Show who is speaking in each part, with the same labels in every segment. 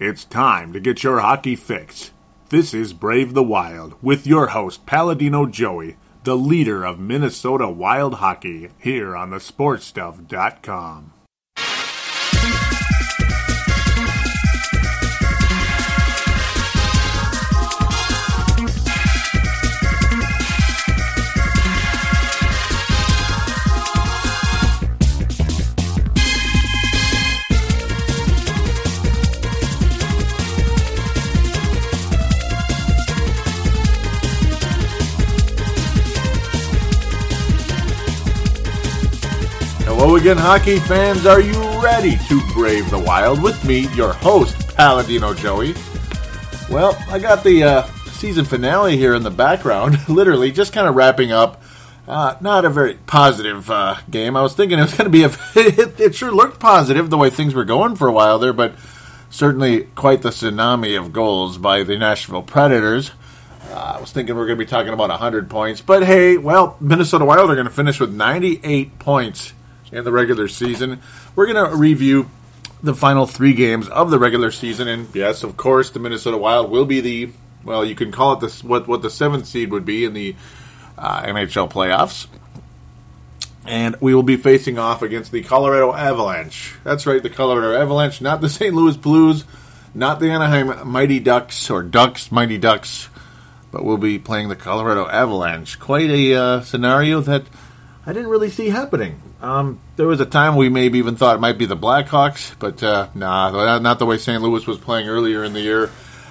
Speaker 1: It's time to get your hockey fix. This is Brave the Wild with your host, Paladino Joey, the leader of Minnesota Wild Hockey, here on the again, hockey fans. Are you ready to brave the wild with me, your host, Paladino Joey? Well, I got the uh, season finale here in the background, literally just kind of wrapping up. Uh, not a very positive uh, game. I was thinking it was going to be a. it, it sure looked positive the way things were going for a while there, but certainly quite the tsunami of goals by the Nashville Predators. Uh, I was thinking we are going to be talking about 100 points, but hey, well, Minnesota Wild are going to finish with 98 points in the regular season. We're going to review the final three games of the regular season, and yes, of course, the Minnesota Wild will be the well, you can call it this what what the seventh seed would be in the uh, NHL playoffs. And we will be facing off against the Colorado Avalanche. That's right, the Colorado Avalanche, not the St. Louis Blues, not the Anaheim Mighty Ducks or Ducks Mighty Ducks, but we'll be playing the Colorado Avalanche. Quite a uh, scenario that I didn't really see happening. Um, there was a time we maybe even thought it might be the Blackhawks, but uh, nah, not the way St. Louis was playing earlier in the year.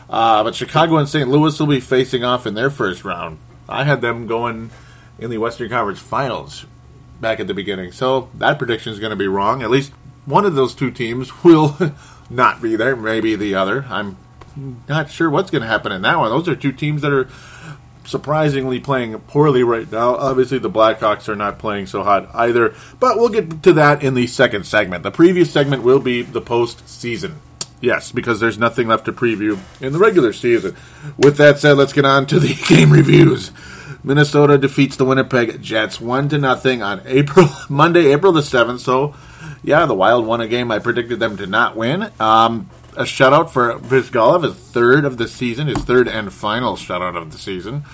Speaker 1: Uh, but Chicago and St. Louis will be facing off in their first round. I had them going in the Western Conference Finals back at the beginning, so that prediction is going to be wrong. At least one of those two teams will not be there. Maybe the other. I'm not sure what's going to happen in that one. Those are two teams that are surprisingly playing poorly right now. Obviously, the Blackhawks are not playing so hot either, but we'll get to that in the second segment. The previous segment will be the postseason. Yes, because there's nothing left to preview in the regular season. With that said, let's get on to the game reviews. Minnesota defeats the Winnipeg Jets one to nothing on April Monday, April the seventh. So, yeah, the Wild won a game I predicted them to not win. Um, a shutout for Bryzgalov, his third of the season, his third and final shutout of the season.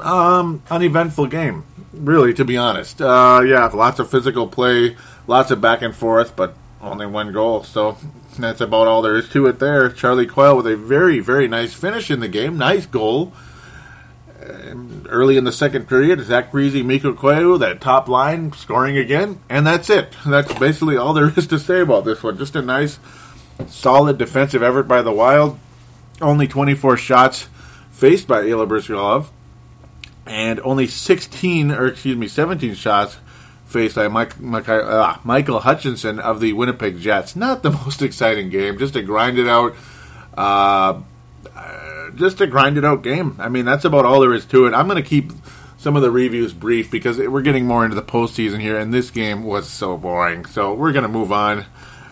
Speaker 1: Um, uneventful game, really, to be honest. Uh, yeah, lots of physical play, lots of back and forth, but only one goal. So that's about all there is to it there. Charlie Coyle with a very, very nice finish in the game. Nice goal. early in the second period, Zach Parise, Mikko Koivu, that top line scoring again, and that's it. That's basically all there is to say about this one. Just a nice Solid defensive effort by the Wild. Only 24 shots faced by Ilya Bryzgalov. And only 16, or excuse me, 17 shots faced by Mike, Mike, uh, Michael Hutchinson of the Winnipeg Jets. Not the most exciting game, just to grind it out. Uh, just a grind it out game. I mean, that's about all there is to it. I'm going to keep some of the reviews brief because we're getting more into the postseason here, and this game was so boring. So we're going to move on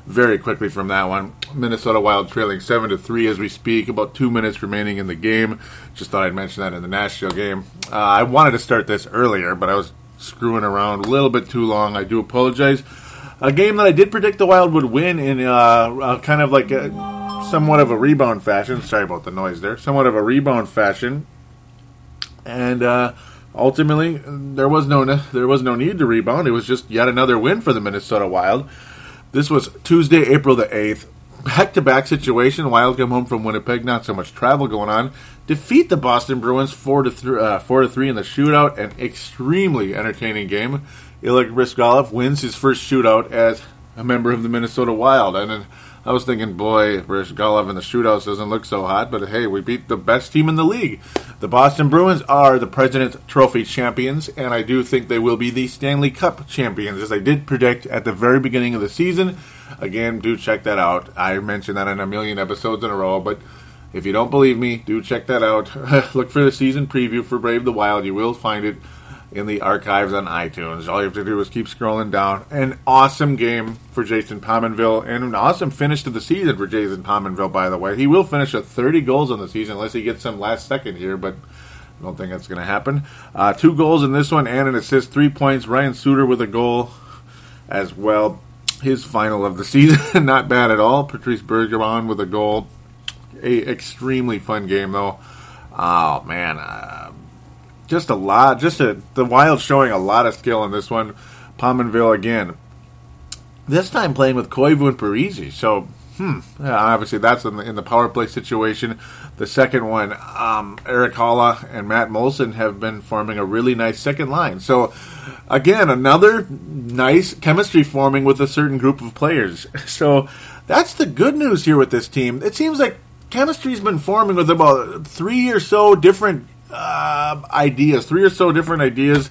Speaker 1: very quickly from that one. Minnesota Wild trailing seven to three as we speak. About two minutes remaining in the game. Just thought I'd mention that in the Nashville game. Uh, I wanted to start this earlier, but I was screwing around a little bit too long. I do apologize. A game that I did predict the Wild would win in uh, kind of like a, somewhat of a rebound fashion. Sorry about the noise there. Somewhat of a rebound fashion, and. Uh, ultimately, there was no there was no need to rebound. It was just yet another win for the Minnesota Wild. This was Tuesday, April the 8th. back to back situation. Wild come home from Winnipeg, not so much travel going on. Defeat the Boston Bruins four to three, uh, four to three in the shootout. An extremely entertaining game. Ilya Bryzgalov wins his first shootout as a member of the Minnesota Wild, and I was thinking, boy, Bryzgalov in the shootouts doesn't look so hot, but hey, we beat the best team in the league. The Boston Bruins are the President's Trophy champions, and I do think they will be the Stanley Cup champions, as I did predict at the very beginning of the season. Again, do check that out. I mentioned that in a million episodes in a row, but if you don't believe me, do check that out. Look for the season preview for Brave the Wild. You will find it in the archives on iTunes. All you have to do is keep scrolling down. An awesome game for Jason Pominville and an awesome finish to the season for Jason Pominville, by the way. He will finish at 30 goals on the season unless he gets some last second here, but I don't think that's going to happen. Uh, two goals in this one and an assist, three points. Ryan Suter with a goal as well. His final of the season, not bad at all. Patrice Bergeron with a goal. A extremely fun game though. Oh man, uh, just a lot. Just a, the Wild showing a lot of skill in this one. Pominville again. This time playing with Koivu and Parise. So, hmm. Yeah, obviously, that's in the, in the power play situation. The second one, um, Erik Haula and Matt Moulson have been forming a really nice second line. So, again, another nice chemistry forming with a certain group of players. So, that's the good news here with this team. It seems like chemistry's been forming with about three or so different uh, ideas, three or so different ideas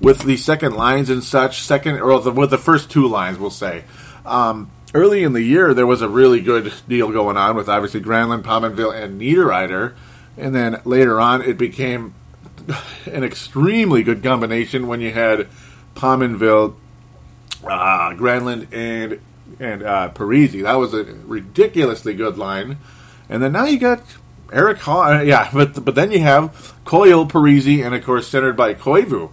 Speaker 1: with the second lines and such. Second, or the, with the first two lines, we'll say. Um, early in the year, there was a really good deal going on with obviously Granlund, Pominville, and Niederreiter, and then later on, it became an extremely good combination when you had Pominville, uh, Granlund, and and uh, Parise. That was a ridiculously good line. And then now you got Eric Hall, uh, yeah, but but then you have Coyle, Parise, and of course centered by Koivu.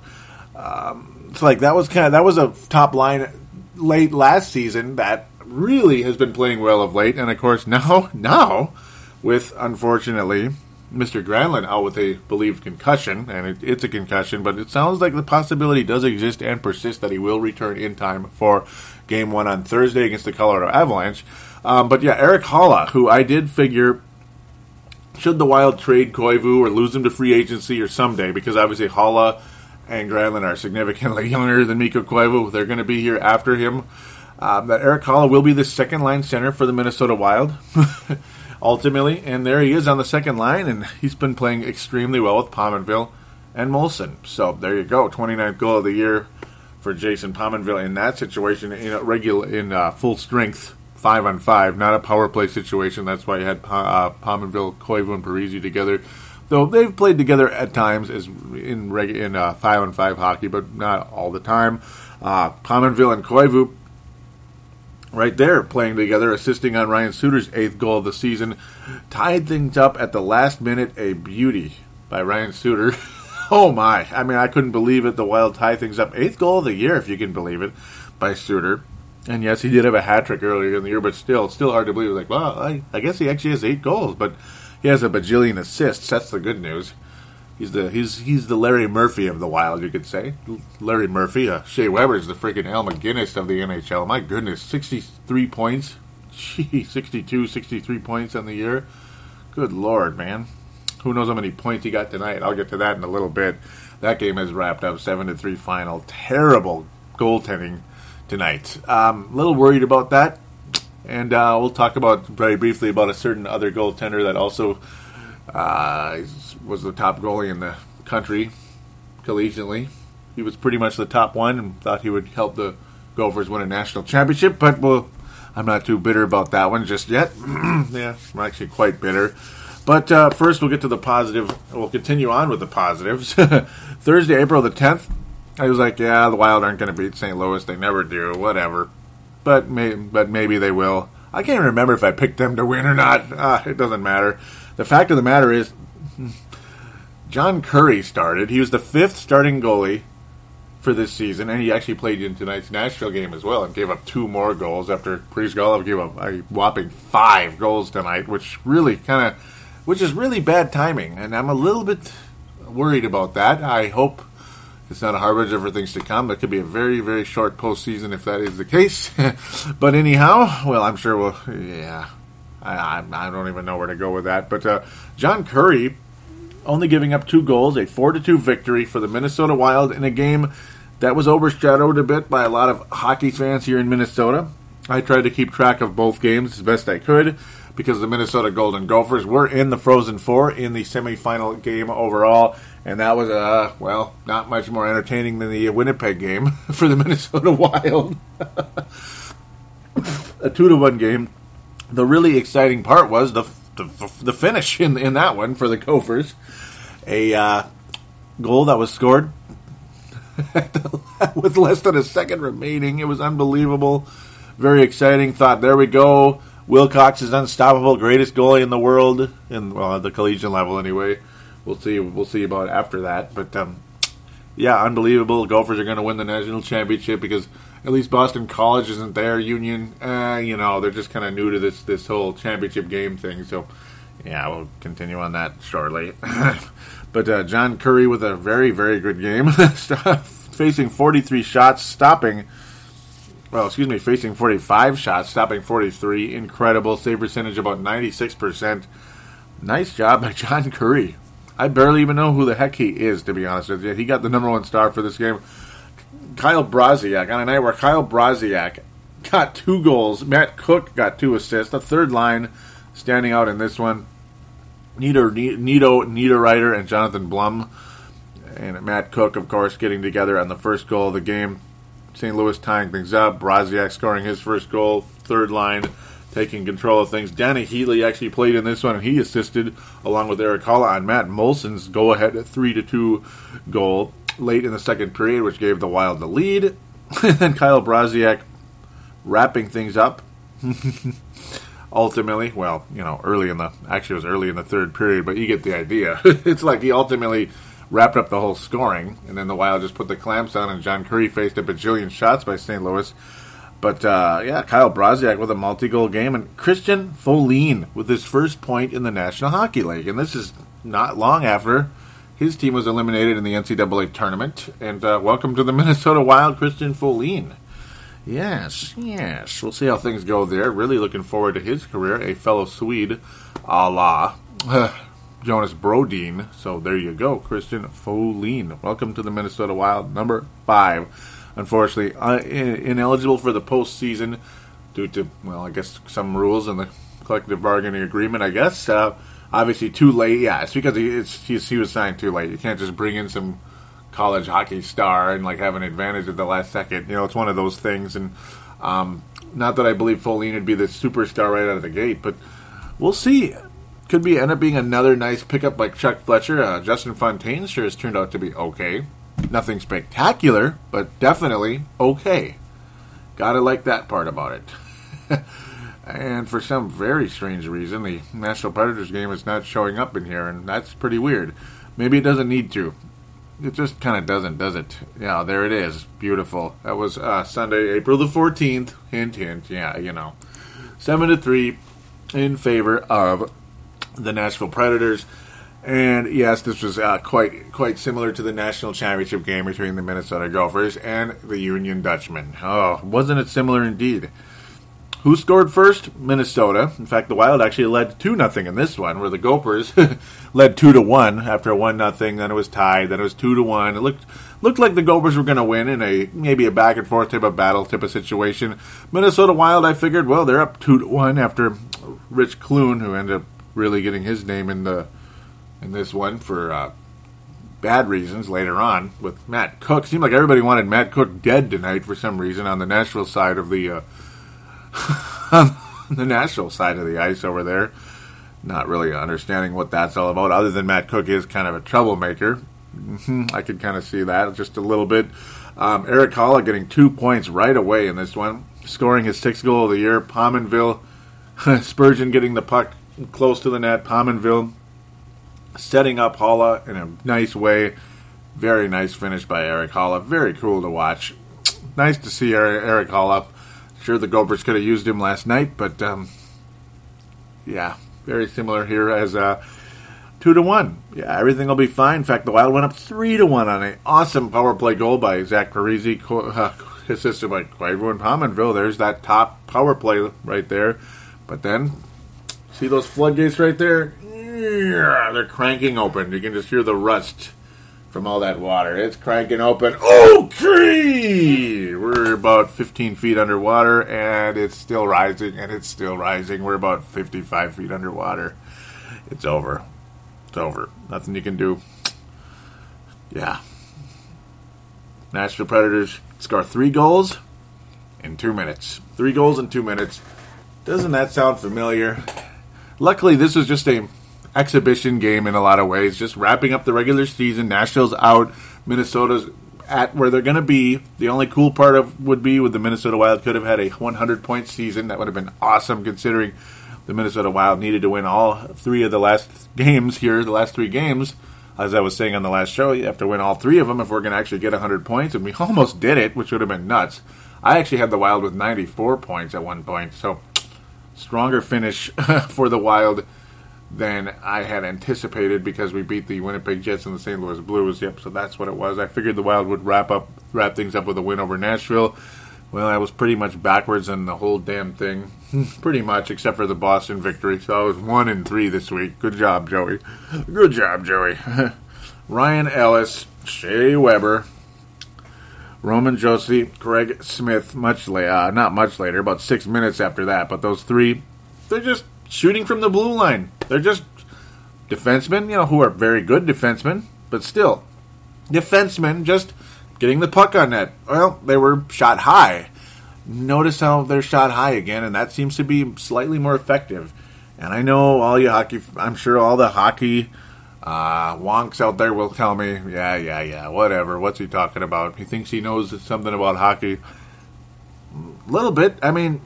Speaker 1: Um, it's like that was kind of that was a top line late last season that really has been playing well of late, and of course now now with unfortunately Mr. Granlund out with a believed concussion, and it, it's a concussion, but it sounds like the possibility does exist and persist that he will return in time for Game One on Thursday against the Colorado Avalanche. Um, but yeah, Erik Haula, who I did figure should the Wild trade Koivu or lose him to free agency or someday, because obviously Haula and Granlund are significantly younger than Mikko Koivu, they're going to be here after him. Um, that Erik Haula will be the second line center for the Minnesota Wild, ultimately, and there he is on the second line, and he's been playing extremely well with Pominville and Moulson. So there you go, 29th goal of the year for Jason Pominville in that situation, in regular in uh, full strength five on five, not a power play situation. That's why you had uh, Pominville, Koivu, and Parise together. Though they've played together at times as in reg- in uh, five on five hockey, but not all the time. Uh, Pominville and Koivu, right there, playing together, assisting on Ryan Suter's eighth goal of the season, tied things up at the last minute. A beauty by Ryan Suter. oh my! I mean, I couldn't believe it. The Wild tie things up, eighth goal of the year, if you can believe it, by Suter. And yes, he did have a hat trick earlier in the year, but still, still hard to believe. Like, well, I, I guess he actually has eight goals, but he has a bajillion assists. That's the good news. He's the he's he's the Larry Murphy of the Wild, you could say. Larry Murphy, uh, Shea Weber is the freaking Al MacInnis of the NHL. My goodness, sixty three points, gee, 62, 63 points on the year. Good lord, man. Who knows how many points he got tonight? I'll get to that in a little bit. That game is wrapped up, seven to three final. Terrible goaltending tonight. A um, little worried about that, and uh, we'll talk about very briefly about a certain other goaltender that also uh, was the top goalie in the country collegiately. He was pretty much the top one, and thought he would help the Gophers win a national championship. But well, I'm not too bitter about that one just yet. yeah, I'm actually quite bitter. But uh, first, we'll get to the positive. We'll continue on with the positives. Thursday, April the 10th, I was like, yeah, the Wild aren't going to beat St. Louis. They never do. Whatever. But may, but maybe they will. I can't remember if I picked them to win or not. Uh, it doesn't matter. The fact of the matter is, John Curry started. He was the fifth starting goalie for this season, and he actually played in tonight's Nashville game as well and gave up two more goals after Bryzgalov gave up a whopping five goals tonight, which really kind of, which is really bad timing, and I'm a little bit worried about that. I hope it's not a harbinger for things to come. It could be a very, very short postseason if that is the case. but anyhow, well, I'm sure we'll, yeah, I, I, don't even know where to go with that. But uh, John Curry only giving up two goals, a 4 to 2 victory for the Minnesota Wild in a game that was overshadowed a bit by a lot of hockey fans here in Minnesota. I tried to keep track of both games as best I could because the Minnesota Golden Gophers were in the Frozen Four in the semifinal game overall, and that was uh well not much more entertaining than the Winnipeg game for the Minnesota Wild. a two to one game. The really exciting part was the the, the finish in in that one for the Gophers. A uh, goal that was scored with less than a second remaining. It was unbelievable. Very exciting. Thought there we go Wilcox is unstoppable, greatest goalie in the world, in well, the collegiate level anyway. We'll see. We'll see about after that, but um, yeah, unbelievable. Gophers are going to win the national championship because at least Boston College isn't there. Union, uh, you know, they're just kind of new to this this whole championship game thing. So yeah, we'll continue on that shortly. but uh, John Curry with a very very good game, facing 43 shots, stopping well, excuse me, facing 45 shots, stopping 43. Incredible. Save percentage about 96%. Nice job by John Curry. I barely even know who the heck he is, to be honest with you. He got the number one star for this game. Kyle Brodziak, on a night where Kyle Brodziak got two goals. Matt Cooke got two assists. The third line standing out in this one. Nito, Nito, Niederreiter and Jonathan Blum. And Matt Cooke, of course, getting together on the first goal of the game. St. Louis tying things up. Brodziak scoring his first goal. Third line taking control of things. Dany Heatley actually played in this one, and he assisted along with Erik Haula on Matt Moulson's go ahead three to two goal late in the second period, which gave the Wild the lead. and then Kyle Brodziak wrapping things up. ultimately, well, you know, early in the actually it was early in the third period, but you get the idea. it's like he ultimately wrapped up the whole scoring, and then the Wild just put the clamps on, and John Curry faced a bajillion shots by St. Louis. But uh, yeah, Kyle Brodziak with a multi-goal game, and Christian Folin with his first point in the National Hockey League, and this is not long after his team was eliminated in the NCAA tournament. And uh, welcome to the Minnesota Wild, Christian Folin. Yes, yes. We'll see how things go there. Really looking forward to his career. A fellow Swede, a la Jonas Brodin. So there you go, Christian Folin. Welcome to the Minnesota Wild, number five. Unfortunately, ineligible for the postseason due to, well, I guess some rules in the collective bargaining agreement. I guess uh, obviously too late. Yeah, it's because he, it's, he was signed too late. You can't just bring in some college hockey star and like have an advantage at the last second. You know, it's one of those things. And um, not that I believe Folin would be the superstar right out of the gate, but we'll see could be end up being another nice pickup like Chuck Fletcher. Uh, Justin Fontaine sure has turned out to be okay. Nothing spectacular, but definitely okay. Gotta like that part about it. and for some very strange reason, the National Predators game is not showing up in here, and that's pretty weird. Maybe it doesn't need to. It just kind of doesn't, does it? Yeah, there it is. Beautiful. That was uh, Sunday, April the 14th. Hint, hint. Yeah, you know. 7 to 3 in favor of the Nashville Predators. And yes, this was uh, quite quite similar to the national championship game between the Minnesota Gophers and the Union Dutchmen. Oh, wasn't it similar indeed? Who scored first? Minnesota. In fact, the Wild actually led two nothing in this one, where the Gophers led two to one after one nothing. Then it was tied. Then it was two to one. It looked looked like the Gophers were going to win in a maybe a back and forth type of battle type of situation. Minnesota Wild, I figured, well, they're up two to one after Rich Clune, who ended up really getting his name in the in this one for uh, bad reasons later on with Matt Cooke. Seemed like everybody wanted Matt Cooke dead tonight for some reason on the Nashville side of the uh, the Nashville side of the ice over there. Not really understanding what that's all about, other than Matt Cooke is kind of a troublemaker. Mm-hmm, I could kind of see that just a little bit. Um, Erik Haula getting two points right away in this one, scoring his sixth goal of the year. Pominville, Spurgeon getting the puck close to the net. Pominville setting up Haula in a nice way. Very nice finish by Erik Haula. Very cool to watch. Nice to see Erik Haula. Sure, the Gophers could have used him last night, but um, yeah, very similar here as uh, two to one. Yeah, everything will be fine. In fact, the Wild went up three to one on an awesome power play goal by Zach Parise, uh, assisted by Quavo Pominville. There's that top power play right there. But then, see those floodgates right there? They're cranking open. You can just hear the rust from all that water. It's cranking open. Okay! We're about 15 feet underwater, and it's still rising, and it's still rising. We're about 55 feet underwater. It's over. It's over. Nothing you can do. Yeah. Nashville Predators score three goals in two minutes. Three goals in two minutes. Doesn't that sound familiar? Luckily, this was just a exhibition game in a lot of ways. Just wrapping up the regular season. Nashville's out. Minnesota's at where they're going to be. The only cool part of would be with the Minnesota Wild could have had a 100 point season. That would have been awesome considering the Minnesota Wild needed to win all three of the last games here, the last three games. As I was saying on the last show, you have to win all three of them if we're going to actually get 100 points, and we almost did it, which would have been nuts. I actually had the Wild with 94 points at one point, so stronger finish for the Wild than I had anticipated because we beat the Winnipeg Jets and the St. Louis Blues. Yep, so that's what it was. I figured the Wild would wrap up, wrap things up with a win over Nashville. Well, I was pretty much backwards in the whole damn thing, pretty much, except for the Boston victory. So I was one and three this week. Good job, Joey. Good job, Joey. Ryan Ellis, Shea Weber, Roman Josi, Craig Smith. Much later, uh, not much later, about six minutes after that. But those three, they're just shooting from the blue line. They're just defensemen, you know, who are very good defensemen, but still defensemen just getting the puck on net. Well, they were shot high. Notice how they're shot high again, and that seems to be slightly more effective. And I know all you hockey, I'm sure all the hockey uh, wonks out there will tell me, yeah, yeah, yeah, whatever. What's he talking about? He thinks he knows something about hockey. A little bit. I mean,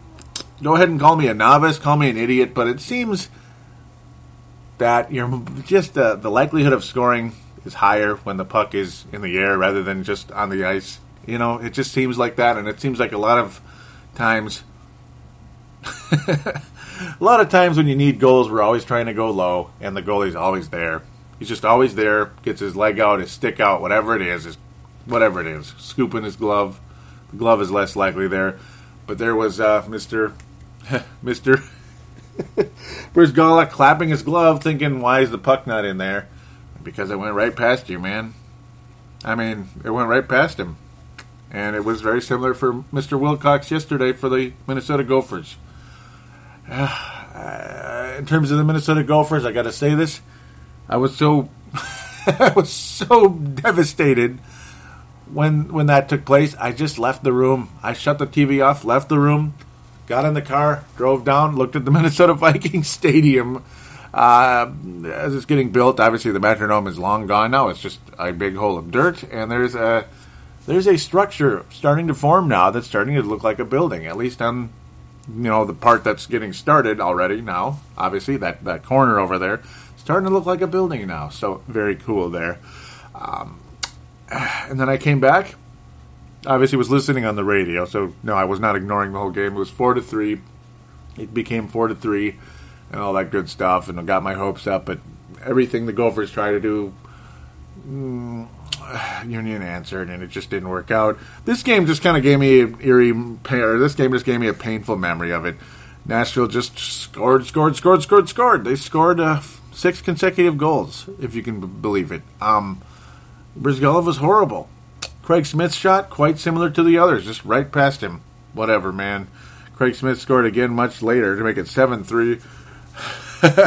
Speaker 1: go ahead and call me a novice, call me an idiot, but it seems that you're just uh, the likelihood of scoring is higher when the puck is in the air rather than just on the ice. You know, it just seems like that, and it seems like a lot of times. a lot of times when you need goals, we're always trying to go low, and the goalie's always there. He's just always there, gets his leg out, his stick out, whatever it is, his, whatever it is, scooping his glove. The glove is less likely there. But there was uh, Mister, Mr. Mr. Bryzgalov clapping his glove, thinking, why is the puck not in there? Because it went right past you, man. I mean, it went right past him. And it was very similar for Mr. Wilcox yesterday for the Minnesota Gophers. Uh, in terms of the Minnesota Gophers, I got to say this. I was so I was so devastated when when that took place. I just left the room. I shut the TV off, left the room, got in the car, drove down, looked at the Minnesota Vikings stadium uh, as it's getting built. Obviously, the Metrodome is long gone now. It's just a big hole of dirt, and there's a there's a structure starting to form now that's starting to look like a building. At least on you know the part that's getting started already now. Obviously, that that corner over there starting to look like a building now. So very cool there. Um, and then I came back obviously was listening on the radio, so no, I was not ignoring the whole game. It was four to three. It became four to three, and all that good stuff, and I got my hopes up. But everything the Gophers try to do, mm, Union answered, and it just didn't work out. This game just kind of gave me an eerie, or this game just gave me a painful memory of it. Nashville just scored, scored, scored, scored, scored. They scored uh, six consecutive goals, if you can b- believe it. Um, Bryzgalov was horrible. Craig Smith's shot, quite similar to the others, just right past him. Whatever, man. Craig Smith scored again much later to make it 7 3.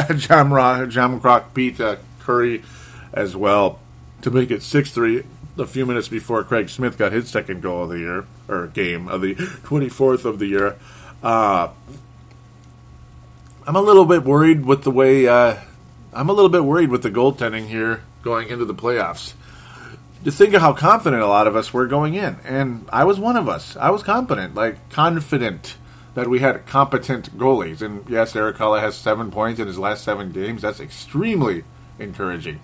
Speaker 1: John, Rock, John Croc beat uh, Curry as well to make it 6 3 a few minutes before Craig Smith got his second goal of the year, or game of the 24th of the year. Uh, I'm a little bit worried with the way, uh, I'm a little bit worried with the goaltending here going into the playoffs to think of how confident a lot of us were going in. And I was one of us. I was confident, like confident that we had competent goalies. And yes, Erik Haula has seven points in his last seven games. That's extremely encouraging.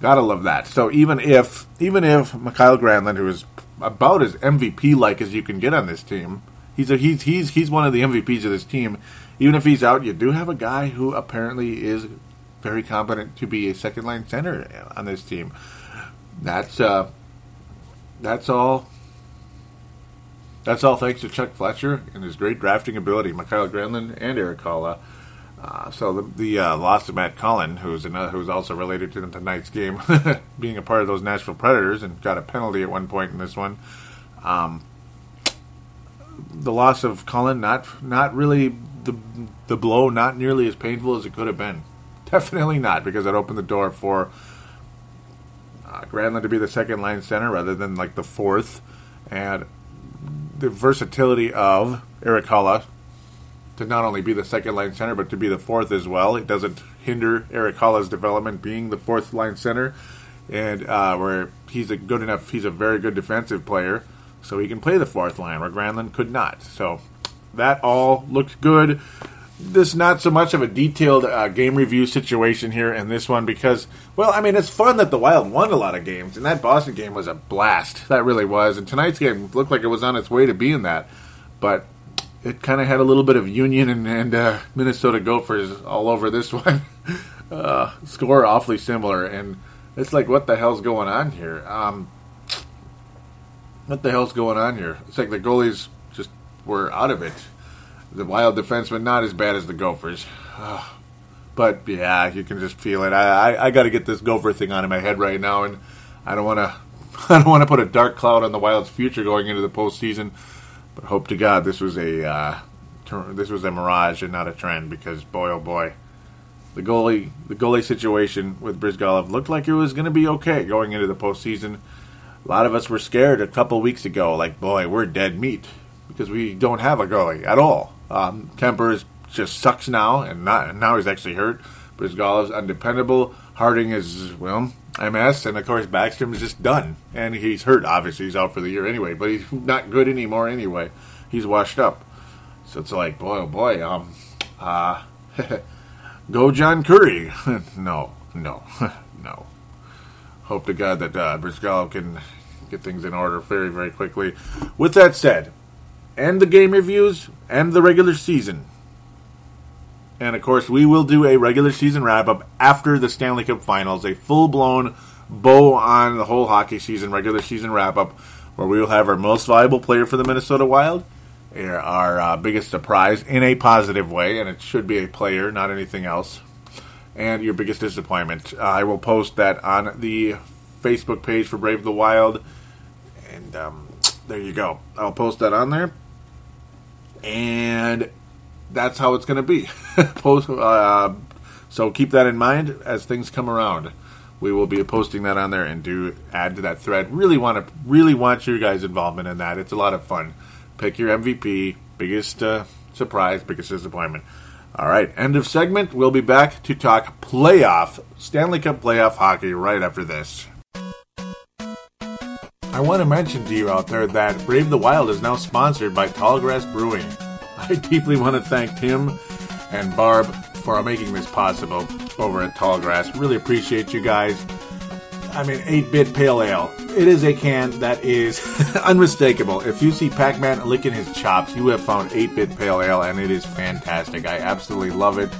Speaker 1: Gotta love that. So even if even if Mikael Granlund, who is about as MVP like as you can get on this team, he's a, he's he's he's one of the MVPs of this team. Even if he's out, you do have a guy who apparently is very competent to be a second line center on this team. That's uh, that's all. That's all thanks to Chuck Fletcher and his great drafting ability, Mikael Granlund and Erik Haula. Uh, so the, the uh, loss of Matt Cullen, who's another, who's also related to tonight's game, being a part of those Nashville Predators and got a penalty at one point in this one. Um, the loss of Cullen, not not really the the blow, not nearly as painful as it could have been. Definitely not, because it opened the door for uh, Granlund to be the second line center rather than like the fourth, and the versatility of Erik Haula to not only be the second line center, but to be the fourth as well. It doesn't hinder Erik Haula's development being the fourth line center, and uh, where he's a good enough, he's a very good defensive player, so he can play the fourth line where Granlund could not. So that all looked good. This not so much of a detailed uh, game review situation here in this one because, well, I mean, it's fun that the Wild won a lot of games, and that Boston game was a blast. That really was, and tonight's game looked like it was on its way to being that. But it kind of had a little bit of Union and, and uh, Minnesota Gophers all over this one. uh, score awfully similar, and it's like, what the hell's going on here? Um, what the hell's going on here? It's like the goalies just were out of it. The Wild defensemen not as bad as the Gophers. But yeah, you can just feel it. I I, I got to get this Gopher thing on in my head right now, and I don't want to I don't want to put a dark cloud on the Wild's future going into the postseason. But hope to God this was a uh, ter- this was a mirage and not a trend because boy oh boy, the goalie the goalie situation with Bryzgalov looked like it was going to be okay going into the postseason. A lot of us were scared a couple weeks ago, like boy we're dead meat because we don't have a goalie at all. Um, Kuemper just sucks now, and not, now he's actually hurt. Bryzgalov's undependable. Harding is well MS, and of course Backstrom is just done, and he's hurt. Obviously, he's out for the year anyway, but he's not good anymore anyway. He's washed up. So it's like, boy, oh boy, um, uh, go John Curry. no, no, no. Hope to God that uh, can get things in order very, very quickly. With that said, end the game reviews, end the regular season. And of course, we will do a regular season wrap up after the Stanley Cup Finals, a full blown bow on the whole hockey season, regular season wrap up, where we will have our most valuable player for the Minnesota Wild, our uh, biggest surprise in a positive way, and it should be a player, not anything else, and your biggest disappointment. Uh, I will post that on the Facebook page for Brave the Wild, and um, there you go. I'll post that on there. And that's how it's going to be. Post, uh, so keep that in mind as things come around. We will be posting that on there and do add to that thread. Really want to really want your guys' involvement in that. It's a lot of fun. Pick your MVP, biggest uh, surprise, biggest disappointment. All right, end of segment. We'll be back to talk playoff Stanley Cup playoff hockey right after this. I want to mention to you out there that Brave the Wild is now sponsored by Tallgrass Brewing. I deeply want to thank Tim and Barb for making this possible over at Tallgrass. Really appreciate you guys. I mean, 8 bit pale ale. It is a can that is unmistakable. If you see Pac Man licking his chops, you have found 8 bit pale ale, and it is fantastic. I absolutely love it.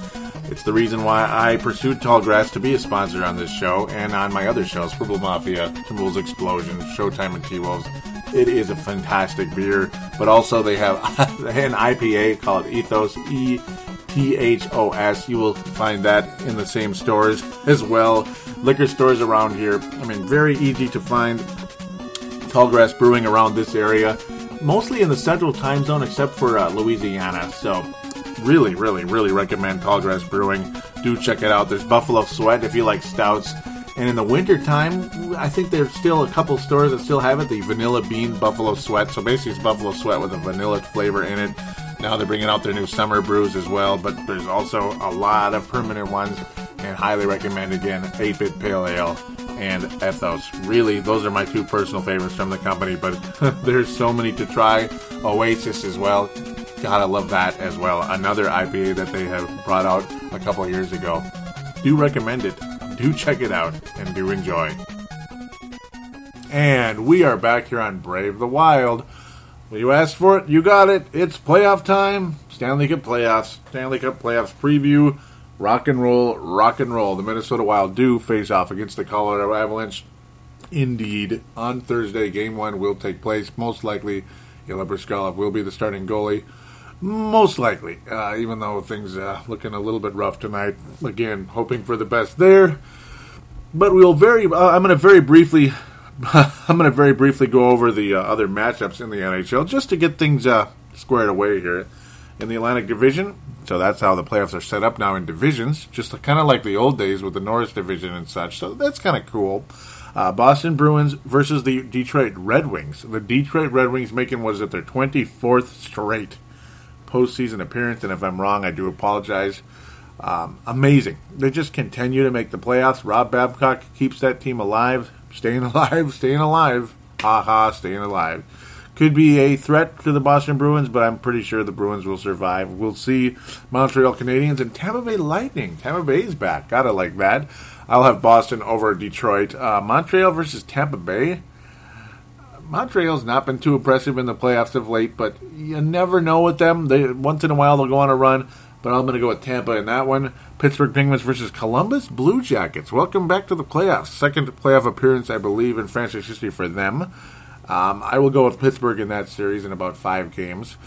Speaker 1: It's the reason why I pursued Tallgrass to be a sponsor on this show and on my other shows, Purple Mafia, Timberwolves Explosion, Showtime, and T Wolves. It is a fantastic beer, but also they have an IPA called Ethos E T H O S. You will find that in the same stores as well. Liquor stores around here. I mean, very easy to find Tallgrass Brewing around this area, mostly in the central time zone, except for uh, Louisiana. So, really, really, really recommend Tallgrass Brewing. Do check it out. There's Buffalo Sweat if you like stouts. And in the wintertime, I think there's still a couple stores that still have it the vanilla bean buffalo sweat. So basically, it's buffalo sweat with a vanilla flavor in it. Now they're bringing out their new summer brews as well, but there's also a lot of permanent ones. And highly recommend again 8 bit pale ale and ethos. Really, those are my two personal favorites from the company, but there's so many to try. Oasis as well. Gotta love that as well. Another IPA that they have brought out a couple years ago. Do recommend it do check it out and do enjoy. And we are back here on Brave the Wild. You asked for it, you got it. It's playoff time. Stanley Cup playoffs. Stanley Cup playoffs preview. Rock and roll, rock and roll. The Minnesota Wild do face off against the Colorado Avalanche. Indeed, on Thursday, Game One will take place. Most likely, Ilya Bryzgalov will be the starting goalie. Most likely, uh, even though things uh, looking a little bit rough tonight. Again, hoping for the best there. But we'll very. Uh, I'm going to very briefly. I'm going to very briefly go over the uh, other matchups in the NHL just to get things uh, squared away here in the Atlantic Division. So that's how the playoffs are set up now in divisions, just kind of like the old days with the Norris Division and such. So that's kind of cool. Uh, Boston Bruins versus the Detroit Red Wings. The Detroit Red Wings making was it their 24th straight postseason appearance, and if I'm wrong, I do apologize. Um, amazing. They just continue to make the playoffs. Rob Babcock keeps that team alive, staying alive, staying alive. Ha ha, staying alive could be a threat to the Boston Bruins, but I'm pretty sure the Bruins will survive. We'll see Montreal Canadiens and Tampa Bay Lightning. Tampa Bay's back. Gotta like that. I'll have Boston over Detroit. Uh, Montreal versus Tampa Bay. Montreal's not been too impressive in the playoffs of late, but you never know with them. They once in a while they'll go on a run, but I'm going to go with Tampa in that one. Pittsburgh Penguins versus Columbus Blue Jackets. Welcome back to the playoffs. Second playoff appearance, I believe, in franchise history for them. Um, I will go with Pittsburgh in that series in about five games.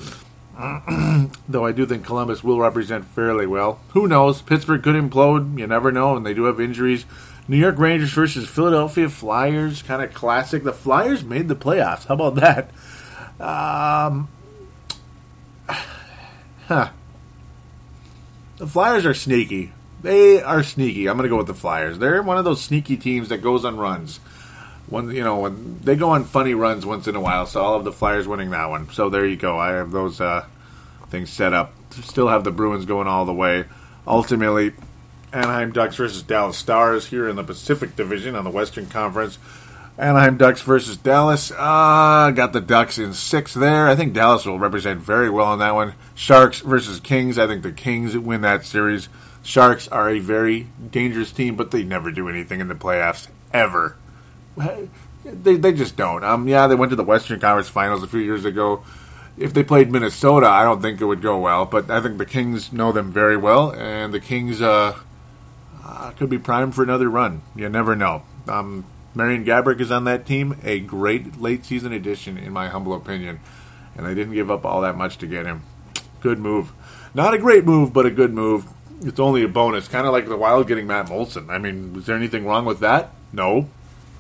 Speaker 1: Though I do think Columbus will represent fairly well. Who knows? Pittsburgh could implode. You never know, and they do have injuries. New York Rangers versus Philadelphia Flyers, kind of classic. The Flyers made the playoffs. How about that? Um, huh. The Flyers are sneaky. They are sneaky. I'm going to go with the Flyers. They're one of those sneaky teams that goes on runs when you know when they go on funny runs once in a while. So I'll have the Flyers winning that one. So there you go. I have those uh, things set up. Still have the Bruins going all the way. Ultimately, Anaheim Ducks versus Dallas Stars here in the Pacific Division on the Western Conference. Anaheim Ducks versus Dallas. Uh, got the Ducks in six there. I think Dallas will represent very well on that one. Sharks versus Kings. I think the Kings win that series. Sharks are a very dangerous team, but they never do anything in the playoffs ever they they just don't. Um, yeah, they went to the Western Conference Finals a few years ago. If they played Minnesota, I don't think it would go well. But I think the Kings know them very well, and the Kings uh, uh, could be primed for another run. You never know. Um, Marian Gaborik is on that team, a great late season addition, in my humble opinion. And they didn't give up all that much to get him. Good move. Not a great move, but a good move. It's only a bonus, kind of like the Wild getting Matt Moulson. I mean, is there anything wrong with that? No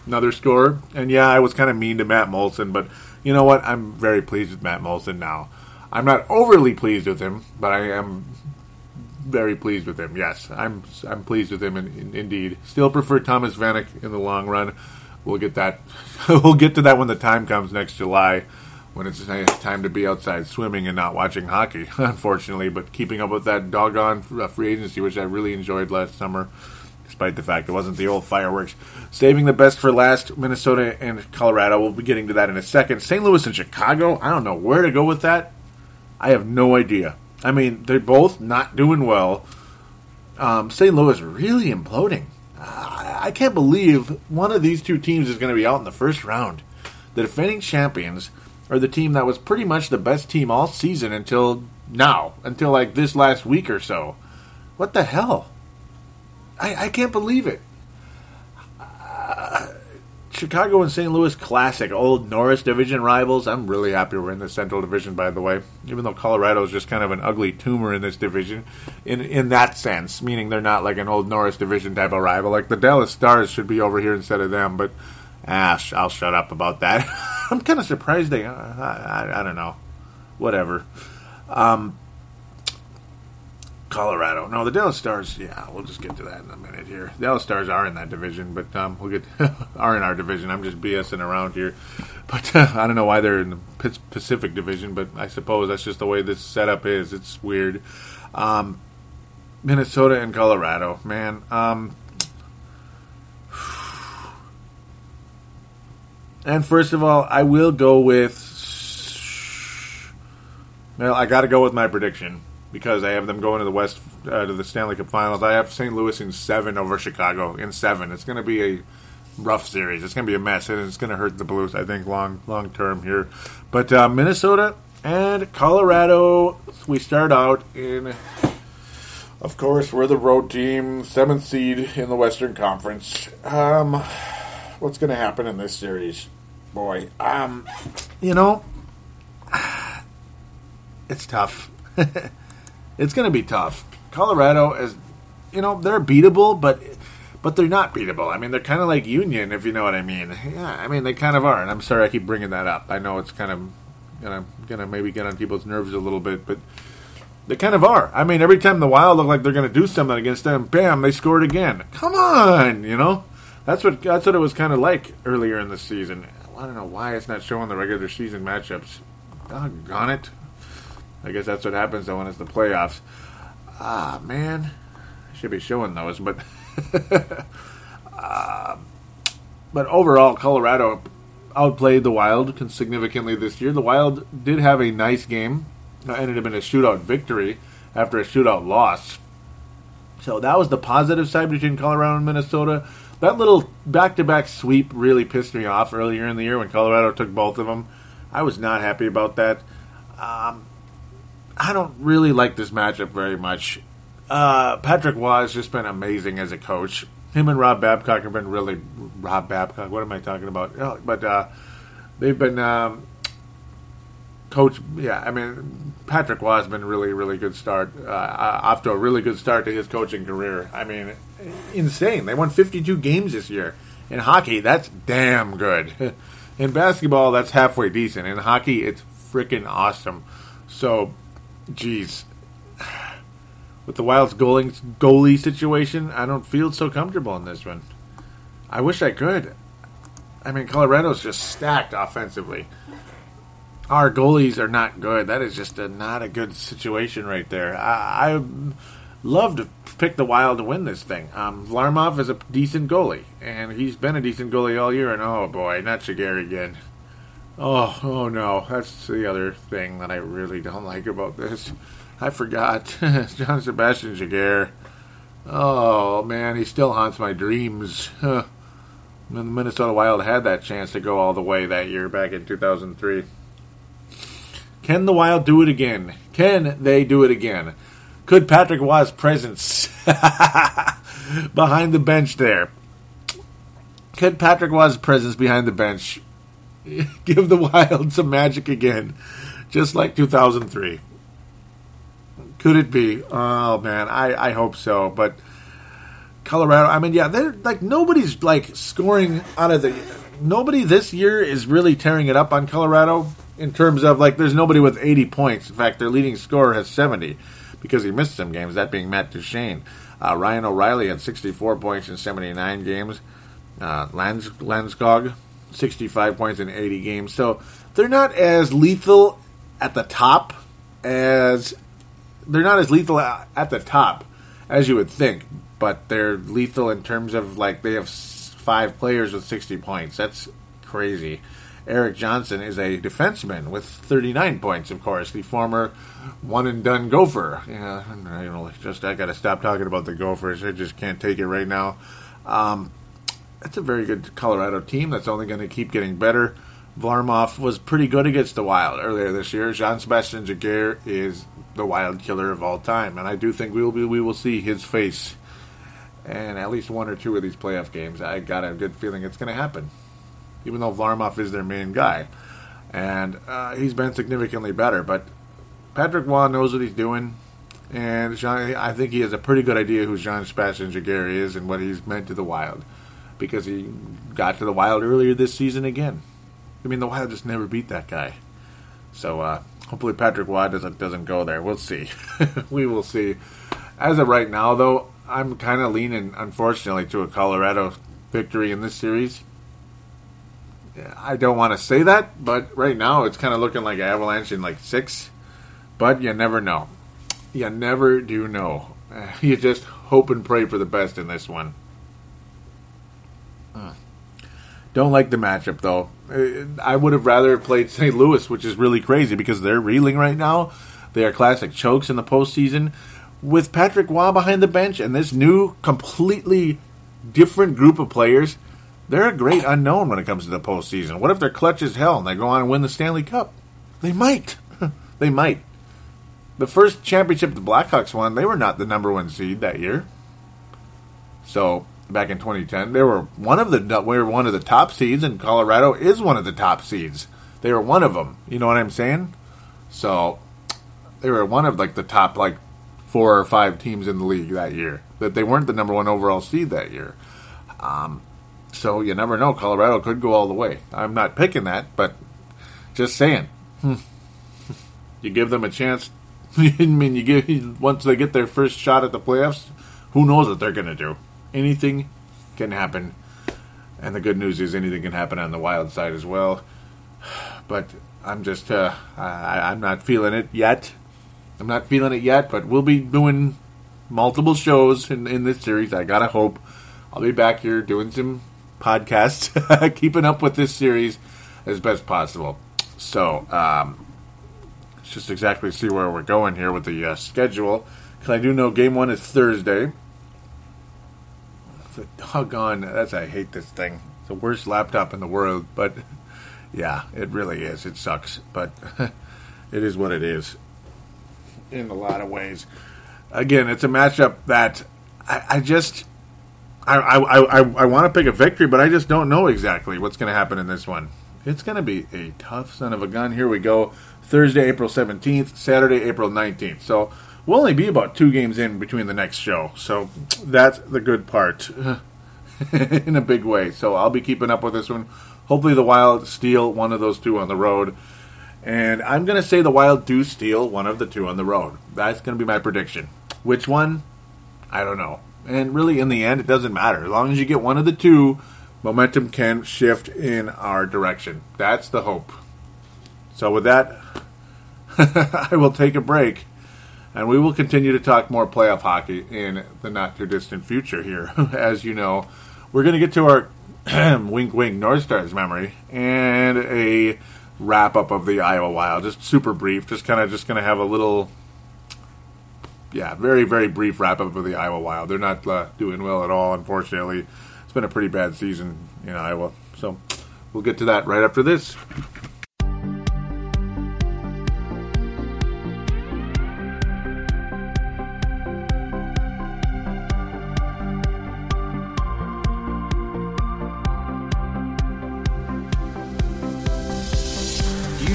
Speaker 1: another score. And yeah, I was kind of mean to Matt Moulson, but you know what? I'm very pleased with Matt Moulson now. I'm not overly pleased with him, but I am very pleased with him. Yes, I'm I'm pleased with him in, in, indeed. Still prefer Thomas Vanek in the long run. We'll get that. we'll get to that when the time comes next July, when it's time to be outside swimming and not watching hockey. Unfortunately, but keeping up with that doggone uh, free agency, which I really enjoyed last summer despite the fact it wasn't the old fireworks. Saving the best for last, Minnesota and Colorado. We'll be getting to that in a second. St. Louis and Chicago. I don't know where to go with that. I have no idea. I mean, they're both not doing well. Um, St. Louis really imploding. Uh, I can't believe one of these two teams is going to be out in the first round. The defending champions are the team that was pretty much the best team all season until now, until like this last week or so. What the hell? I, I can't believe it. Chicago and St. Louis classic, old Norris Division rivals. I'm really happy we're in the Central Division, by the way. Even though Colorado is just kind of an ugly tumor in this division, in in that sense, meaning they're not like an old Norris Division type of rival. Like the Dallas Stars should be over here instead of them, but ah, I'll shut up about that. I'm kind of surprised they. Uh, I, I, I, don't know. Whatever. Um, Colorado. No, the Dallas Stars. Yeah, we'll just get to that in a minute here. The Dallas Stars are in that division, but um, we'll get are in our division. I'm just BSing around here, but uh, I don't know why they're in the Pacific Division. But I suppose that's just the way this setup is. It's weird. Um, Minnesota and Colorado, man. Um, and first of all, I will go with. Well, I got to go with my prediction because I have them going to the West uh, to the Stanley Cup Finals. I have St. Louis in seven over Chicago in seven. It's going to be a rough series. It's going to be a mess, and it's going to hurt the Blues. I think long long term here. But uh, Minnesota and Colorado, we start out in. Of course, we're the road team, seventh seed in the Western Conference. Um, what's going to happen in this series? Boy, um, you know, it's tough. it's going to be tough. Colorado is, you know, they're beatable, but but they're not beatable. I mean, they're kind of like Union, if you know what I mean. Yeah, I mean they kind of are, and I'm sorry I keep bringing that up. I know it's kind of gonna gonna maybe get on people's nerves a little bit, but they kind of are. I mean, every time the Wild look like they're gonna do something against them, bam, they scored again. Come on, you know. That's what that's what it was kind of like earlier in the season. I don't know why it's not showing the regular season matchups. Doggone it. I guess that's what happens though when it's the playoffs. Ah, man. I should be showing those, but. uh, but overall, Colorado outplayed the Wild significantly this year. The Wild did have a nice game. It ended up in a shootout victory after a shootout loss. So that was the positive side between Colorado and Minnesota. That little back-to-back sweep really pissed me off earlier in the year when Colorado took both of them. I was not happy about that. Um, I don't really like this matchup very much. Uh, Patrick Roy has just been amazing as a coach. Him and Rob Babcock have been really Rob Babcock. What am I talking about? Oh, but uh, they've been um, coach. Yeah, I mean Patrick Roy has been really, really good start. Uh, off to a really good start to his coaching career. I mean, insane. They won 52 games this year. In hockey, that's damn good. In basketball, that's halfway decent. In hockey, it's freaking awesome. So, geez, with the Wild's goalie, goalie situation, I don't feel so comfortable in this one. I wish I could. I mean, Colorado's just stacked offensively. Our goalies are not good. That is just a, not a good situation right there. I, I love to pick the Wild to win this thing. Um, Varlamov is a decent goalie, and he's been a decent goalie all year. And oh boy, not Giguere again. Oh, oh no, that's the other thing that I really don't like about this. I forgot. John Sebastian Giguere. Oh, man, he still haunts my dreams. the Minnesota Wild had that chance to go all the way that year back in 2003. Can the Wild do it again? Can they do it again? Could Patrick Roy's presence behind the bench there? Could Patrick Roy's presence behind the bench give the Wild some magic again, just like 2003? Could it be? Oh man, I, I hope so. But Colorado, I mean, yeah, they're like nobody's like scoring out of the. Nobody this year is really tearing it up on Colorado in terms of like there's nobody with 80 points. In fact, their leading scorer has 70 because he missed some games. That being Matt Duchene. Uh, Ryan O'Reilly had 64 points in 79 games. Uh, Lands, Landeskog, 65 points in 80 games. So they're not as lethal at the top as they're not as lethal at the top as you would think, but they're lethal in terms of like they have five players with 60 points. That's crazy. Erik Johnson is a defenseman with 39 points, of course, the former one and done Gopher. Yeah, you know, just I got to stop talking about the Gophers. I just can't take it right now. Um, it's a very good Colorado team that's only going to keep getting better. Varlamov was pretty good against the Wild earlier this year. Jean Sebastian Giguere is the wild killer of all time, and I do think we will be we will see his face and at least one or two of these playoff games. I got a good feeling it's going to happen, even though Varlamov is their main guy, and uh, he's been significantly better. But Patrick Roy knows what he's doing, and Jean, I think he has a pretty good idea who Jean Sebastian Giguere is and what he's meant to the Wild, because he got to the Wild earlier this season again. I mean, the Wild just never beat that guy. So uh, hopefully Patrick Roy doesn't doesn't go there. We'll see. we will see. As of right now, though, I'm kind of leaning, unfortunately, to a Colorado victory in this series. I don't want to say that, but right now it's kind of looking like Avalanche in like six. But you never know. You never do know. You just hope and pray for the best in this one. Don't like the matchup though. Uh, I would have rather played St. Louis, which is really crazy because they're reeling right now. They are classic chokes in the postseason. With Patrick Roy behind the bench and this new, completely different group of players, they're a great unknown when it comes to the postseason. What if they're clutch as hell and they go on and win the Stanley Cup? They might. they might. the first championship the Blackhawks won, they were not the number one seed that year. So back in 2010, they were one of the we were one of the top seeds, and Colorado is one of the top seeds. They were one of them. You know what I'm saying? So they were one of like the top like four or five teams in the league that year. That they weren't the number one overall seed that year. Um, so you never know. Colorado could go all the way. I'm not picking that, but just saying. Hmm. You give them a chance. I mean, you give once they get their first shot at the playoffs. Who knows what they're going to do? Anything can happen. And the good news is anything can happen on the wild side as well. But I'm just, uh, I, I'm not feeling it yet. I'm not feeling it yet, but we'll be doing multiple shows in, in this series. I gotta hope. I'll be back here doing some podcasts, keeping up with this series as best possible. So, um, just exactly see where we're going here with the uh, schedule. Because I do know game one is Thursday. The doggone, that's, I hate this thing. It's the worst laptop in the world, but yeah, it really is. It sucks, but it is what it is in a lot of ways. Again, it's a matchup that I, I just I I, I, I want to pick a victory, but I just don't know exactly what's going to happen in this one. It's going to be a tough son of a gun. Here we go. Thursday, April 17th, Saturday, April 19th. So we'll only be about two games in between the next show. So that's the good part in a big way. So I'll be keeping up with this one. Hopefully, the Wild steal one of those two on the road. And I'm going to say the Wild do steal one of the two on the road. That's going to be my prediction. Which one? I don't know. And really, in the end, it doesn't matter. As long as you get one of the two, momentum can shift in our direction. That's the hope. So, with that, I will take a break. And we will continue to talk more playoff hockey in the not too distant future here. As you know, we're going to get to our wink wink North Stars memory and a wrap up of the Iowa Wild. Just super brief. Just kind of just going to have a little, yeah, very very brief wrap up of the Iowa Wild. They're not uh, doing well at all, unfortunately. It's been a pretty bad season in Iowa. So we'll get to that right after this.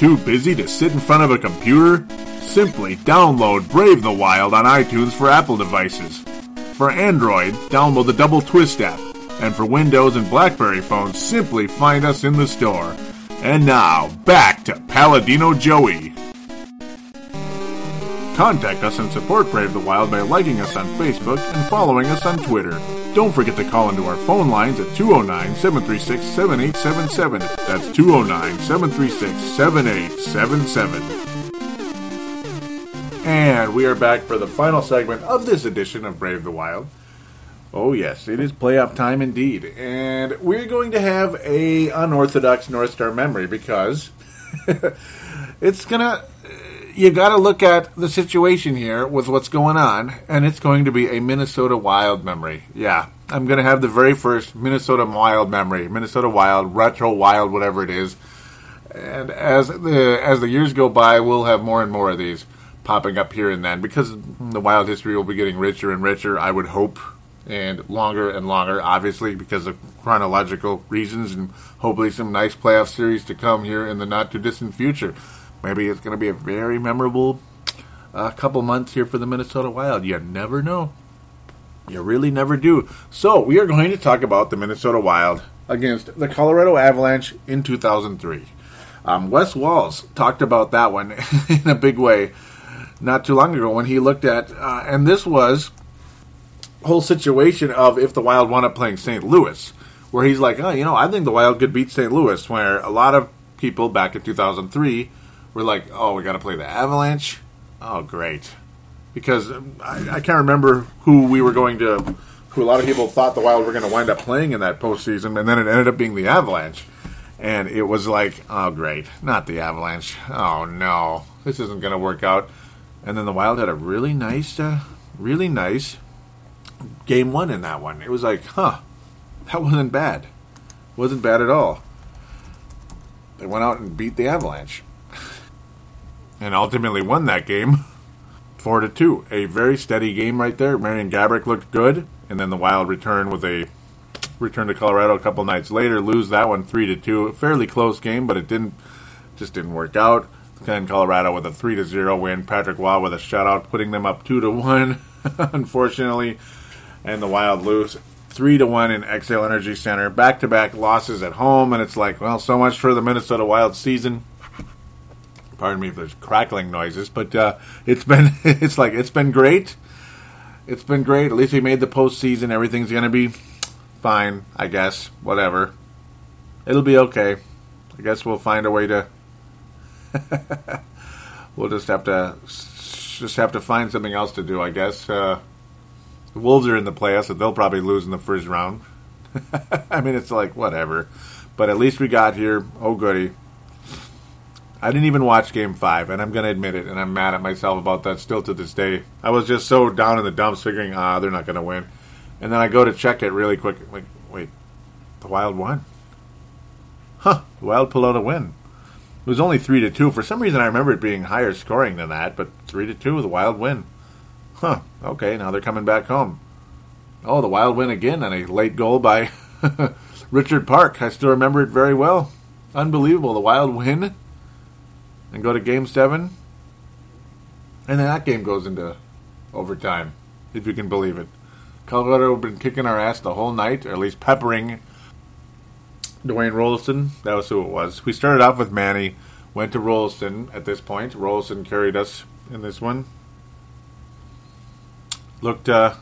Speaker 1: Too busy to sit in front of a computer? Simply download Brave the Wild on iTunes for Apple devices. For Android, download the Double Twist app. And for Windows and Blackberry phones, simply find us in the store. And now, back to Paladino Joey. Contact us and support Brave the Wild by liking us on Facebook and following us on Twitter. Don't forget to call into our phone lines at 209 736 7877. That's 209 736 7877. And we are back for the final segment of this edition of Brave the Wild. Oh yes, it is playoff time indeed, and we're going to have a unorthodox North Star memory because it's gonna you got to look at the situation here with what's going on, and it's going to be a Minnesota Wild memory. Yeah, I'm going to have the very first Minnesota Wild memory, Minnesota Wild, retro Wild, whatever it is. And as the as the years go by, we'll have more and more of these popping up here and then because the Wild history will be getting richer and richer. I would hope, and longer and longer, obviously because of chronological reasons, and hopefully some nice playoff series to come here in the not too distant future. Maybe it's going to be a very memorable uh, couple months here for the Minnesota Wild. You never know. You really never do. So, we are going to talk about the Minnesota Wild against the Colorado Avalanche in 2003. Um, Wes Walz talked about that one in a big way not too long ago when he looked at, uh, and this was whole situation of if the Wild wound up playing St. Louis, where he's like, oh, you know, I think the Wild could beat St. Louis, where a lot of people back in 2003 were like, oh, we got to play the Avalanche. Oh, great. Because I, I can't remember who we were going to, who a lot of people thought the Wild were going to wind up playing in that postseason, and then it ended up being the Avalanche. And it was like, oh, great, not the Avalanche. Oh, no, this isn't going to work out. And then the Wild had a really nice, uh, really nice game one in that one. It was like, huh, that wasn't bad. Wasn't bad at all. They went out and beat the Avalanche. And ultimately won that game four to two. A very steady game right there. Marian Gaborik looked good, and then the Wild return with a return to Colorado a couple nights later, lose that one three to two. A fairly close game, but it didn't just didn't work out. Then Colorado with a three to zero win. Patrick Roy with a shutout, putting them up two to one. Unfortunately, and the Wild lose three to one in Xcel Energy Center. Back to back losses at home, and it's like, well, so much for the Minnesota Wild season. Pardon me if there's crackling noises, but uh, it's been it's like it's been great. It's been great. At least we made the postseason. Everything's gonna be fine, I guess. Whatever. It'll be okay. I guess we'll find a way to. we'll just have to just have to find something else to do, I guess. Uh, the Wolves are in the playoffs, so they'll probably lose in the first round. I mean, it's like whatever. But at least we got here. Oh, goody. I didn't even watch Game Five, and I'm going to admit it, and I'm mad at myself about that still to this day. I was just so down in the dumps, figuring, ah, they're not going to win, and then I go to check it really quick. Wait, the Wild won. Huh? The Wild pulled out a win. It was only three to two. For some reason, I remember it being higher scoring than that, but three to two, the Wild win. Huh, okay, now they're coming back home. Oh, the Wild win again on a late goal by Richard Park. I still remember it very well. Unbelievable. The Wild win and go to game seven. And then that game goes into overtime, if you can believe it. Colorado have been kicking our ass the whole night, or at least peppering Dwayne Roloson. That was who it was. We started off with Manny, went to Roloson at this point. Roloson carried us in this one looked, uh,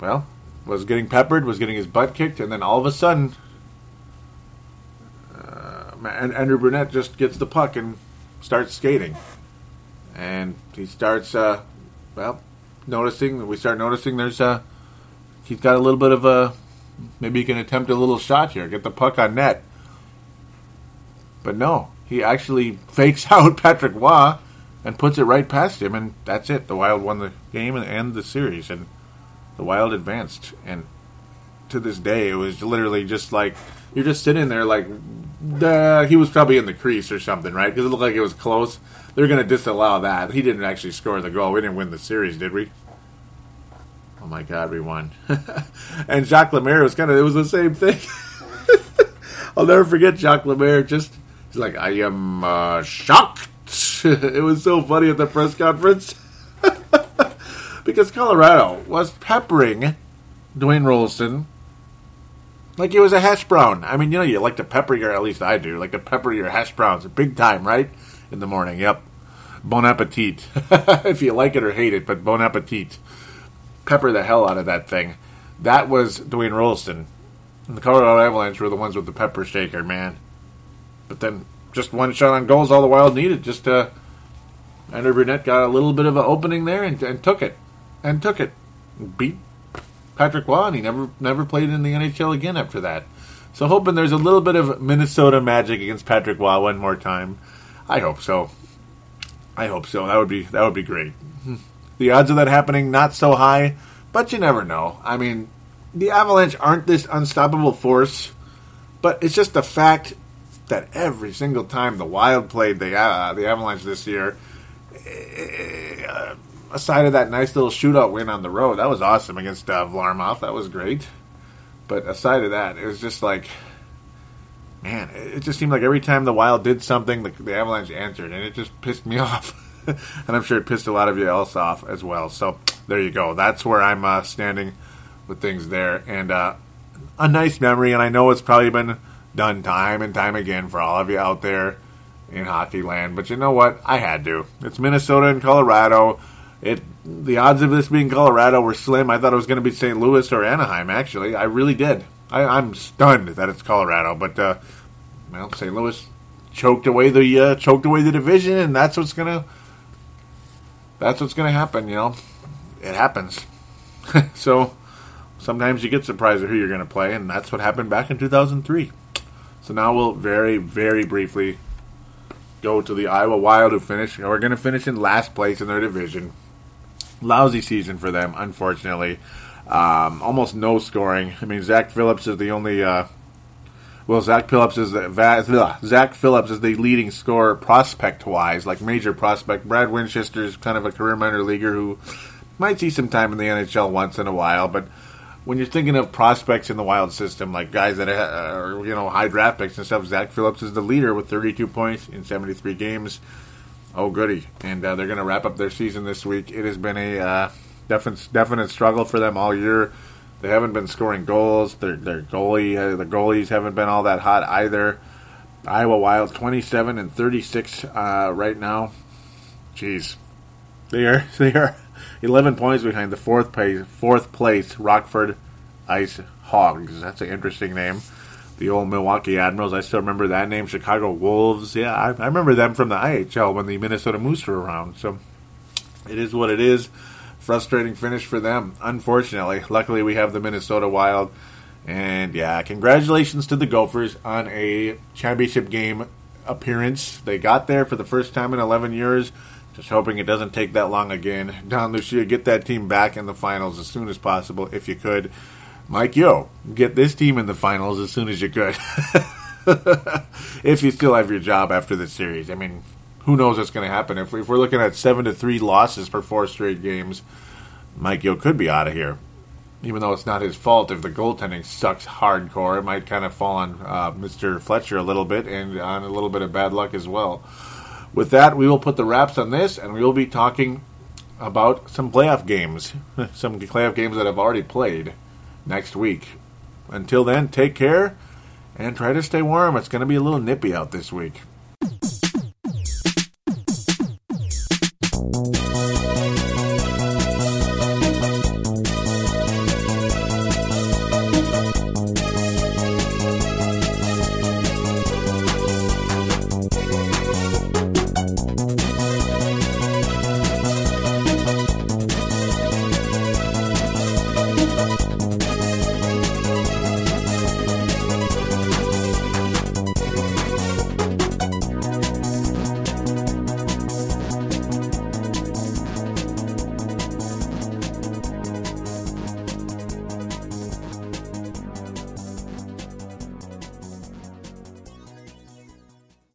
Speaker 1: well, was getting peppered, was getting his butt kicked, and then all of a sudden, uh, Andrew Brunette just gets the puck and starts skating. And he starts, uh, well, noticing, we start noticing there's a, he's got a little bit of a, maybe he can attempt a little shot here, get the puck on net. But no, he actually fakes out Patrick Roy and puts it right past him, and that's it. The Wild won the game and, and the series, and the Wild advanced. And to this day, it was literally just like you're just sitting there, like uh, he was probably in the crease or something, right? Because it looked like it was close. They're going to disallow that. He didn't actually score the goal. We didn't win the series, did we? Oh my God, we won. and Jacques Lemaire was kind of, it was the same thing. I'll never forget Jacques Lemaire. Just, he's like, I am uh, shocked it was so funny at the press conference because Colorado was peppering Dwayne Roloson like it was a hash brown. I mean, you know, you like to pepper your, at least I do, like to pepper your hash browns, big time, right? In the morning. Yep. Bon appetit. if you like it or hate it, but bon appetit. Pepper the hell out of that thing. That was Dwayne Roloson. And the Colorado Avalanche were the ones with the pepper shaker, man. But then just one shot on goals all the Wild needed. Just uh, Andrew Brunette got a little bit of an opening there and, and took it, and took it, beat Patrick Roy. He never never played in the NHL again after that. So hoping there's a little bit of Minnesota magic against Patrick Roy one more time. I hope so. I hope so. That would be that would be great. The odds of that happening not so high, but you never know. I mean, the Avalanche aren't this unstoppable force, but it's just the fact that every single time the Wild played the uh, the Avalanche this year, uh, aside of that nice little shootout win on the road, that was awesome against uh. That was great. But aside of that, it was just like, man, it just seemed like every time the Wild did something, the, the Avalanche answered, and it just pissed me off. and I'm sure it pissed a lot of you else off as well. So there you go. That's where I'm uh, standing with things there, and uh, a nice memory. And I know it's probably been done time and time again for all of you out there in hockey land. But you know what? I had to. It's Minnesota and Colorado. It the odds of this being Colorado were slim. I thought it was going to be St. Louis or Anaheim. Actually, I really did. I, am stunned that it's Colorado, but uh, well, St. Louis choked away the uh, choked away the division, and that's what's gonna that's what's gonna happen. You know, it happens. so sometimes you get surprised at who you're gonna play, and that's what happened back in 2003. So now we'll very very briefly go to the Iowa Wild, who finish. We're gonna finish in last place in their division. Lousy season for them, unfortunately. Um, almost no scoring. I mean, Zach Phillips is the only uh, well, Zach Phillips is the Zach Phillips is the leading scorer prospect wise, like major prospect. Brad Winchester is kind of a career minor leaguer who might see some time in the NHL once in a while, but when you're thinking of prospects in the wild system, like guys that are you know high draft picks and stuff, Zach Phillips is the leader with 32 points in 73 games. Oh goody! And uh, they're going to wrap up their season this week. It has been a uh, definite definite struggle for them all year. They haven't been scoring goals. Their their goalie uh, the goalies haven't been all that hot either. Iowa Wild 27 and 36 uh, right now. Jeez, they are they are 11 points behind the fourth place fourth place Rockford Ice Hogs. That's an interesting name. The old Milwaukee Admirals. I still remember that name. Chicago Wolves. Yeah, I, I remember them from the IHL when the Minnesota Moose were around. So it is what it is frustrating finish for them, unfortunately. Luckily, we have the Minnesota Wild. And yeah, congratulations to the Gophers on a championship game appearance. They got there for the first time in 11 years. Just hoping it doesn't take that long again. Don Lucia, get that team back in the finals as soon as possible if you could. Mike Yeo, get this team in the finals as soon as you could. if you still have your job after this series. I mean, who knows what's going to happen if, if we're looking at seven to three losses for four straight games. Mike Yeo could be out of here, even though it's not his fault. If the goaltending sucks hardcore, it might kind of fall on uh, Mr. Fletcher a little bit and on a little bit of bad luck as well. With that, we will put the wraps on this, and we will be talking about some playoff games, some playoff games that have already played next week. Until then, take care and try to stay warm. It's going to be a little nippy out this week.